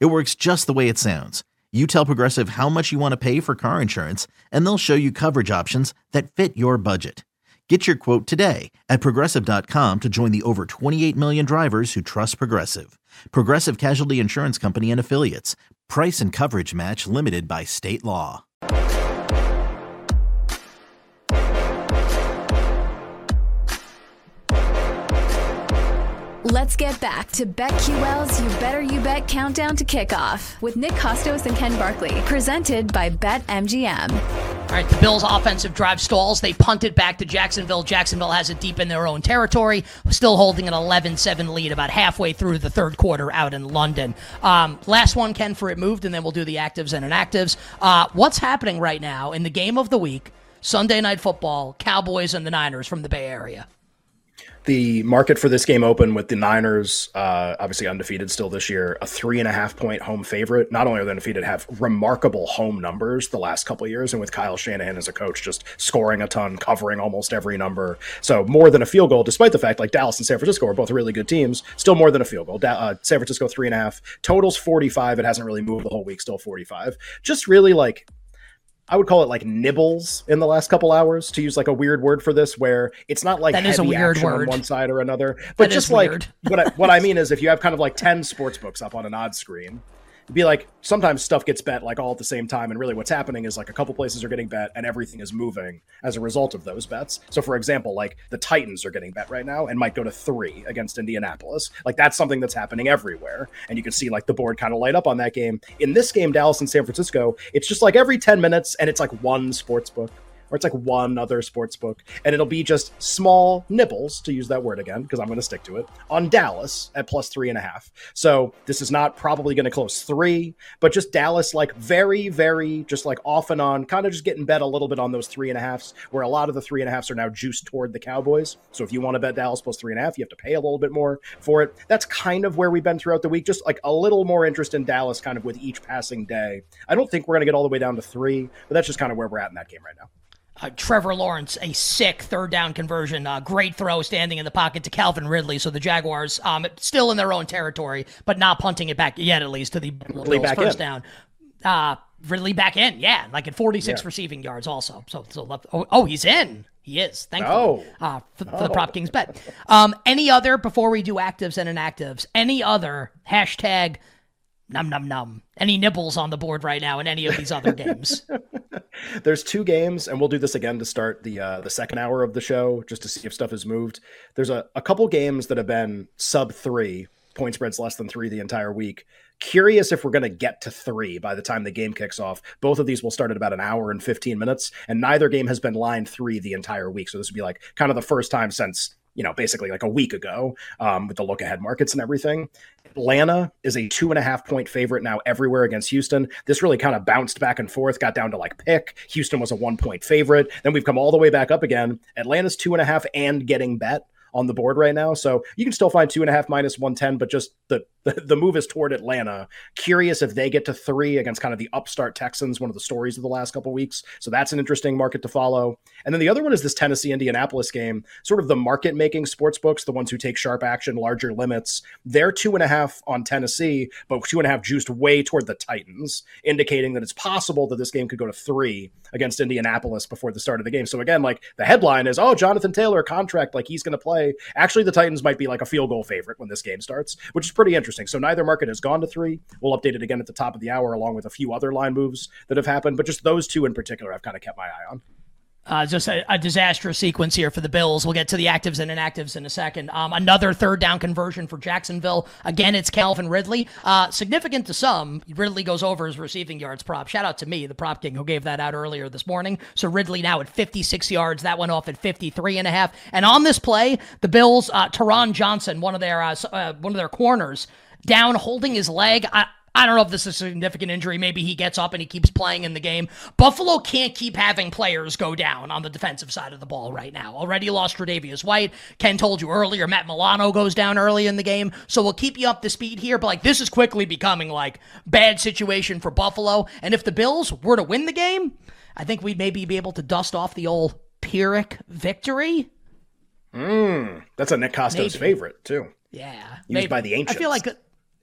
It works just the way it sounds. You tell Progressive how much you want to pay for car insurance, and they'll show you coverage options that fit your budget. Get your quote today at progressive.com to join the over 28 million drivers who trust Progressive. Progressive Casualty Insurance Company and Affiliates. Price and coverage match limited by state law. Let's get back to BetQL's You Better You Bet countdown to kickoff with Nick Kostos and Ken Barkley, presented by BetMGM. All right, the Bills' offensive drive stalls. They punt it back to Jacksonville. Jacksonville has it deep in their own territory, still holding an 11 7 lead about halfway through the third quarter out in London. Um, last one, Ken, for it moved, and then we'll do the actives and inactives. Uh, what's happening right now in the game of the week, Sunday Night Football, Cowboys and the Niners from the Bay Area? The market for this game open with the Niners, uh, obviously undefeated still this year, a three and a half point home favorite. Not only are they undefeated, have remarkable home numbers the last couple years, and with Kyle Shanahan as a coach, just scoring a ton, covering almost every number. So more than a field goal, despite the fact like Dallas and San Francisco are both really good teams, still more than a field goal. Da- uh, San Francisco three and a half, totals forty five. It hasn't really moved the whole week, still forty five. Just really like I would call it like nibbles in the last couple hours to use like a weird word for this, where it's not like that is a weird word. on one side or another, but that just like what I, what I mean is if you have kind of like ten sports books up on an odd screen, be like sometimes stuff gets bet like all at the same time and really what's happening is like a couple places are getting bet and everything is moving as a result of those bets. So for example like the titans are getting bet right now and might go to three against indianapolis. Like that's something that's happening everywhere and you can see like the board kind of light up on that game. In this game dallas and san francisco it's just like every 10 minutes and it's like one sports book or it's like one other sports book, and it'll be just small nibbles, to use that word again, because I'm going to stick to it, on Dallas at plus three and a half. So this is not probably going to close three, but just Dallas, like very, very, just like off and on, kind of just getting bet a little bit on those three and a halfs, where a lot of the three and a halfs are now juiced toward the Cowboys. So if you want to bet Dallas plus three and a half, you have to pay a little bit more for it. That's kind of where we've been throughout the week, just like a little more interest in Dallas kind of with each passing day. I don't think we're going to get all the way down to three, but that's just kind of where we're at in that game right now. Uh, Trevor Lawrence, a sick third down conversion, uh, great throw standing in the pocket to Calvin Ridley. So the Jaguars um, still in their own territory, but not punting it back yet, at least to the Ridley Bills first in. down. Uh, Ridley back in, yeah, like at 46 yeah. receiving yards also. So, so left, oh, oh, he's in. He is, thankfully, oh. uh, for, for, the Prop Kings bet. Um, any other, before we do actives and inactives, any other hashtag num num num. Any nibbles on the board right now in any of these other games? There's two games, and we'll do this again to start the uh, the second hour of the show, just to see if stuff has moved. There's a, a couple games that have been sub three point spreads less than three the entire week. Curious if we're going to get to three by the time the game kicks off. Both of these will start at about an hour and 15 minutes, and neither game has been line three the entire week. So this would be like kind of the first time since you know, basically like a week ago um, with the look ahead markets and everything. Atlanta is a two and a half point favorite now everywhere against Houston. This really kind of bounced back and forth, got down to like pick. Houston was a one point favorite. Then we've come all the way back up again. Atlanta's two and a half and getting bet on the board right now. So you can still find two and a half minus 110, but just the, the, the move is toward Atlanta. Curious if they get to three against kind of the upstart Texans, one of the stories of the last couple weeks. So that's an interesting market to follow. And then the other one is this Tennessee Indianapolis game, sort of the market making sports books, the ones who take sharp action, larger limits. They're two and a half on Tennessee, but two and a half juiced way toward the Titans, indicating that it's possible that this game could go to three against Indianapolis before the start of the game. So again, like the headline is, oh, Jonathan Taylor contract, like he's going to play. Actually, the Titans might be like a field goal favorite when this game starts, which is pretty interesting. So neither market has gone to three. We'll update it again at the top of the hour, along with a few other line moves that have happened. But just those two in particular, I've kind of kept my eye on. Uh, just a, a, disastrous sequence here for the Bills. We'll get to the actives and inactives in a second. Um, another third down conversion for Jacksonville. Again, it's Calvin Ridley. Uh, significant to some, Ridley goes over his receiving yards prop. Shout out to me, the prop king, who gave that out earlier this morning. So Ridley now at 56 yards. That went off at 53 and a half. And on this play, the Bills, uh, Taron Johnson, one of their uh, uh, one of their corners, down holding his leg. I, I don't know if this is a significant injury. Maybe he gets up and he keeps playing in the game. Buffalo can't keep having players go down on the defensive side of the ball right now. Already lost Tre'Davious White. Ken told you earlier, Matt Milano goes down early in the game. So we'll keep you up to speed here. But like this is quickly becoming like bad situation for Buffalo. And if the Bills were to win the game, I think we'd maybe be able to dust off the old Pyrrhic victory. Mm, that's a Nick Kostos maybe. favorite too. Yeah, used maybe. by the ancients. I feel like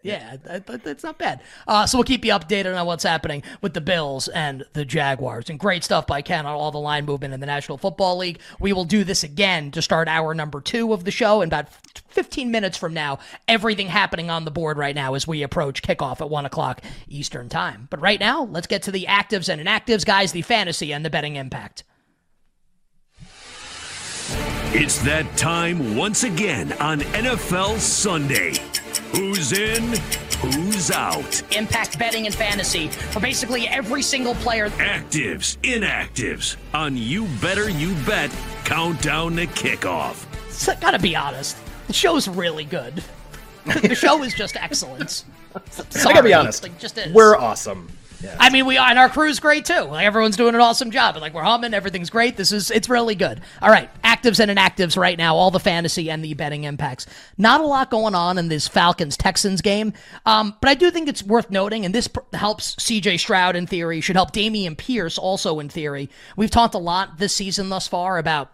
yeah, that's not bad. Uh, so we'll keep you updated on what's happening with the Bills and the Jaguars. And great stuff by Ken on all the line movement in the National Football League. We will do this again to start hour number two of the show in about 15 minutes from now. Everything happening on the board right now as we approach kickoff at 1 o'clock Eastern Time. But right now, let's get to the actives and inactives, guys, the fantasy and the betting impact. It's that time once again on NFL Sunday. Who's in? Who's out? Impact betting and fantasy for basically every single player. Actives, inactives on You Better You Bet Countdown to Kickoff. So, gotta be honest, the show's really good. the show is just excellence. Sorry, I gotta be honest. Like, just is. We're awesome. Yeah. I mean, we are, and our crew's great too. Like everyone's doing an awesome job, like we're humming, everything's great. This is it's really good. All right, actives and inactives right now, all the fantasy and the betting impacts. Not a lot going on in this Falcons Texans game, um, but I do think it's worth noting, and this pr- helps C.J. Stroud in theory, should help Dameon Pierce also in theory. We've talked a lot this season thus far about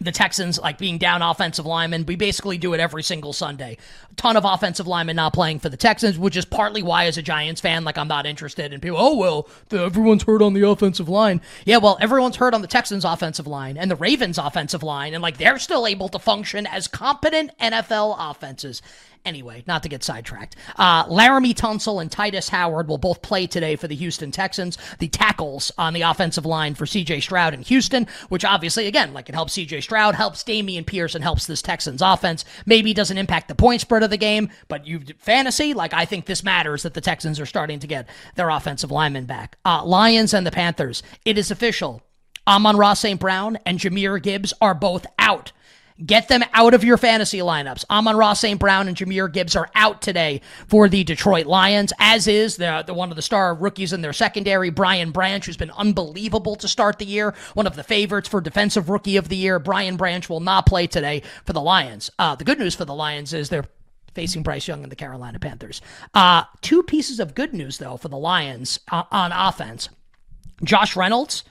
the Texans like being down offensive linemen. We basically do it every single Sunday. A ton of offensive linemen not playing for the Texans, which is partly why, as a Giants fan, like I'm not interested in people. Oh well, everyone's hurt on the offensive line. Yeah, well, everyone's hurt on the Texans' offensive line and the Ravens' offensive line, and like they're still able to function as competent NFL offenses. Anyway, not to get sidetracked. Uh, Laremy Tunsil and Tytus Howard will both play today for the Houston Texans. The tackles on the offensive line for CJ Stroud in Houston, which obviously, again, like it helps CJ Stroud, helps Dameon Pierce, and helps this Texans offense. Maybe doesn't impact the point spread of the game, but you fantasy, like I think this matters that the Texans are starting to get their offensive linemen back. Uh, Lions and the Panthers. It is official. Amon-Ra St. Brown and Jahmyr Gibbs are both out Get them out of your fantasy lineups. Amon-Ra St. Brown and Jahmyr Gibbs are out today for the Detroit Lions, as is the, the one of the star rookies in their secondary, Brian Branch, who's been unbelievable to start the year. One of the favorites for Defensive Rookie of the Year. Brian Branch will not play today for the Lions. Uh, the good news for the Lions is they're facing Bryce Young and the Carolina Panthers. Uh, two pieces of good news, though, for the Lions uh, on offense. Josh Reynolds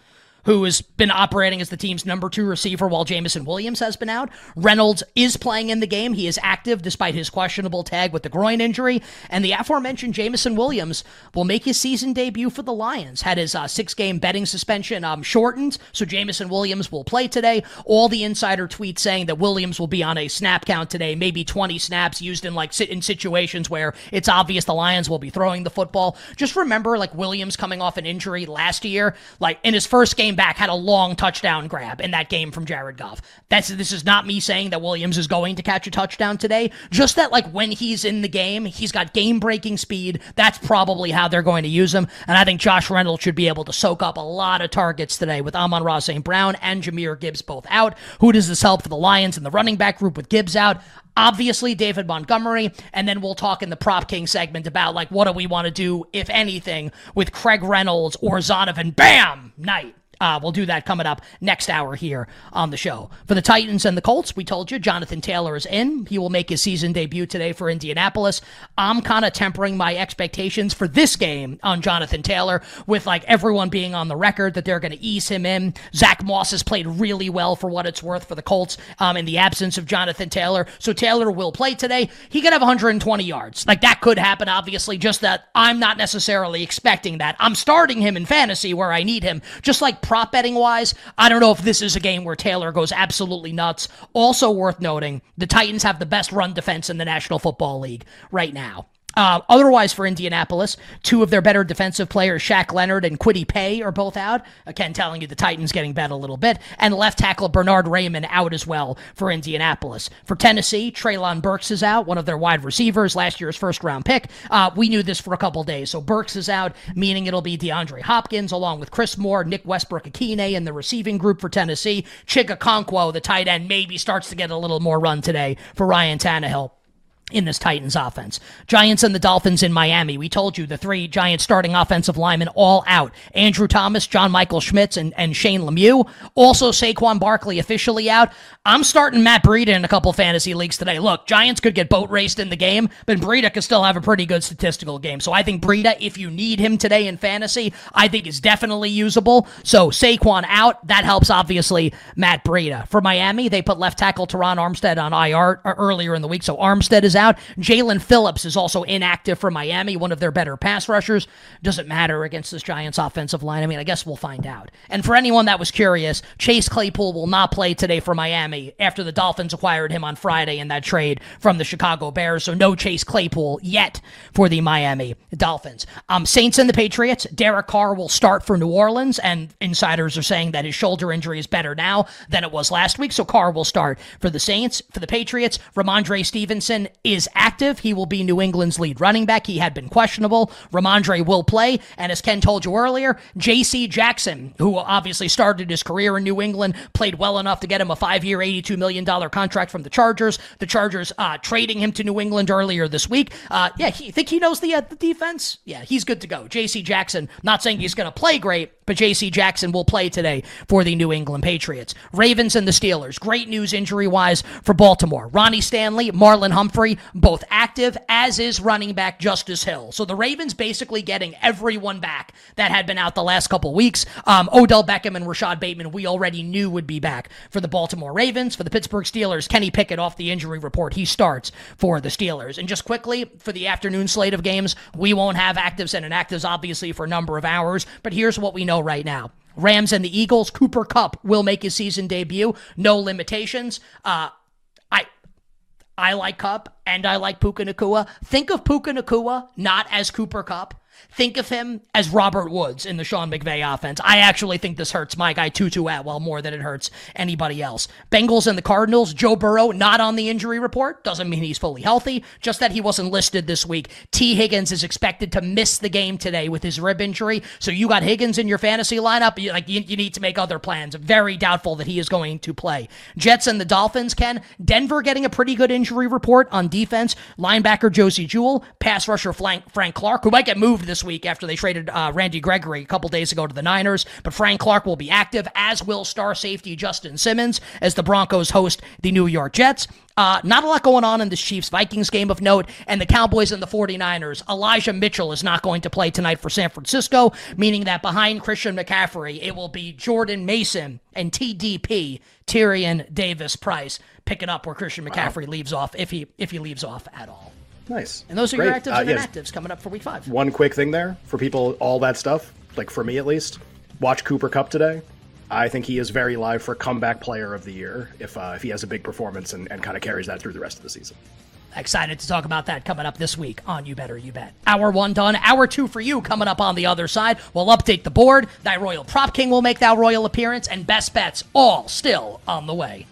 who has been operating as the team's number two receiver while Jameson Williams has been out. Reynolds is playing in the game. He is active despite his questionable tag with the groin injury. And the aforementioned Jameson Williams will make his season debut for the Lions. Had his uh, six game betting suspension um, shortened, so Jameson Williams will play today. All the insider tweets saying that Williams will be on a snap count today, maybe 20 snaps used in like sit in situations where it's obvious the Lions will be throwing the football. Just remember, like Williams coming off an injury last year, like in his first game back had a long touchdown grab in that game from Jared Goff. That's this is not me saying that Williams is going to catch a touchdown today. Just that like when he's in the game, he's got game breaking speed. That's probably how they're going to use him. And I think Josh Reynolds should be able to soak up a lot of targets today with Amon-Ra St. Brown and Jahmyr Gibbs both out. Who does this help for the Lions in the running back group with Gibbs out? obviously David Montgomery, and then we'll talk in the prop king segment about like what do we want to do, if anything, with Craig Reynolds or Zonovan. Bam! Knight. Uh, we'll do that coming up next hour here on the show. For the Titans and the Colts, we told you Jonathan Taylor is in. He will make his season debut today for Indianapolis. I'm kind of tempering my expectations for this game on Jonathan Taylor with like everyone being on the record that they're going to ease him in. Zach Moss has played really well for what it's worth for the Colts um, in the absence of Jonathan Taylor. So Taylor will play today. He could have 120 yards. Like that could happen, obviously, just that I'm not necessarily expecting that. I'm starting him in fantasy where I need him, just like prop betting wise, I don't know if this is a game where Taylor goes absolutely nuts. Also worth noting, the Titans have the best run defense in the National Football League right now. Uh, otherwise, for Indianapolis, two of their better defensive players, Shaq Leonard and Kwity Paye, are both out. Again, telling you the Titans getting bet a little bit. And left tackle Bernard Raimann out as well for Indianapolis. For Tennessee, Treylon Burks is out, one of their wide receivers, last year's first round pick. Uh, we knew this for a couple days. So Burks is out, meaning it'll be DeAndre Hopkins along with Chris Moore, Nick Westbrook-Ikhine in the receiving group for Tennessee. Chig Okonkwo, the tight end, maybe starts to get a little more run today for Ryan Tannehill in this Titans offense. Giants and the Dolphins in Miami. We told you the three Giants starting offensive linemen all out. Andrew Thomas, John Michael Schmitz, and, and Shane Lemieux. Also Saquon Barkley officially out. I'm starting Matt Breida in a couple fantasy leagues today. Look, Giants could get boat raced in the game, but Breida could still have a pretty good statistical game. So I think Breida, if you need him today in fantasy, I think is definitely usable. So Saquon out. That helps, obviously, Matt Breida. For Miami, they put left tackle Terron Armstead on IR uh, earlier in the week. So Armstead is out. Jaelan Phillips is also inactive for Miami, one of their better pass rushers. Doesn't matter against this Giants offensive line. I mean, I guess we'll find out. And for anyone that was curious, Chase Claypool will not play today for Miami after the Dolphins acquired him on Friday in that trade from the Chicago Bears. So no Chase Claypool yet for the Miami Dolphins. Um, Saints and the Patriots. Derek Carr will start for New Orleans, and insiders are saying that his shoulder injury is better now than it was last week. So Carr will start for the Saints. For the Patriots, Rhamondre Stevenson is active. He will be New England's lead running back. He had been questionable. Rhamondre will play. And as Ken told you earlier, J.C. Jackson, who obviously started his career in New England, played well enough to get him a five year, $82 million contract from the Chargers. The Chargers uh, trading him to New England earlier this week. Uh, yeah, he think he knows the, uh, the defense? Yeah, he's good to go. J.C. Jackson, not saying he's going to play great, but J.C. Jackson will play today for the New England Patriots. Ravens and the Steelers. Great news injury wise for Baltimore. Ronnie Stanley, Marlon Humphrey, both active, as is running back Justice Hill. So the Ravens basically getting everyone back that had been out the last couple weeks. Um, Odell Beckham and Rashod Bateman, we already knew would be back for the Baltimore Ravens. For the Pittsburgh Steelers, Kenny Pickett off the injury report. He starts for the Steelers. And just quickly, for the afternoon slate of games, we won't have actives and inactives, obviously, for a number of hours. But here's what we know right now. Rams and the Eagles. Cooper Kupp will make his season debut. No limitations. Uh, I I like Kupp and I like Puka Nacua. Think of Puka Nacua not as Cooper Kupp. Think of him as Robert Woods in the Sean McVay offense. I actually think this hurts my guy Tutu Atwell more than it hurts anybody else. Bengals and the Cardinals, Joe Burrow not on the injury report. Doesn't mean he's fully healthy, just that he wasn't listed this week. Tee Higgins is expected to miss the game today with his rib injury. So you got Higgins in your fantasy lineup. You, like you, you need to make other plans. Very doubtful that he is going to play. Jets and the Dolphins, Ken. Denver getting a pretty good injury report on defense. Linebacker Josey Jewell, pass rusher Frank, Frank Clark, who might get moved this week after they traded uh, Randy Gregory a couple days ago to the Niners. But Frank Clark will be active, as will star safety Justin Simmons, as the Broncos host the New York Jets. Uh, not a lot going on in this Chiefs Vikings game of note, and the Cowboys and the 49ers. Elijah Mitchell is not going to play tonight for San Francisco, meaning that behind Christian McCaffrey, it will be Jordan Mason and TDP, Tyrion Davis Price, picking up where Christian McCaffrey wow. leaves off, if he if he leaves off at all. Nice. And those are Great. your actives uh, and yes. inactives coming up for week five. One quick thing there for people, all that stuff, like for me at least, watch Cooper Kupp today. I think he is very live for comeback player of the year if uh, if he has a big performance and, and kind of carries that through the rest of the season. Excited to talk about that coming up this week on You Better You Bet. Hour one done. Hour two for you coming up on the other side. We'll update the board. Thy Royal Prop King will make that royal appearance, and best bets all still on the way.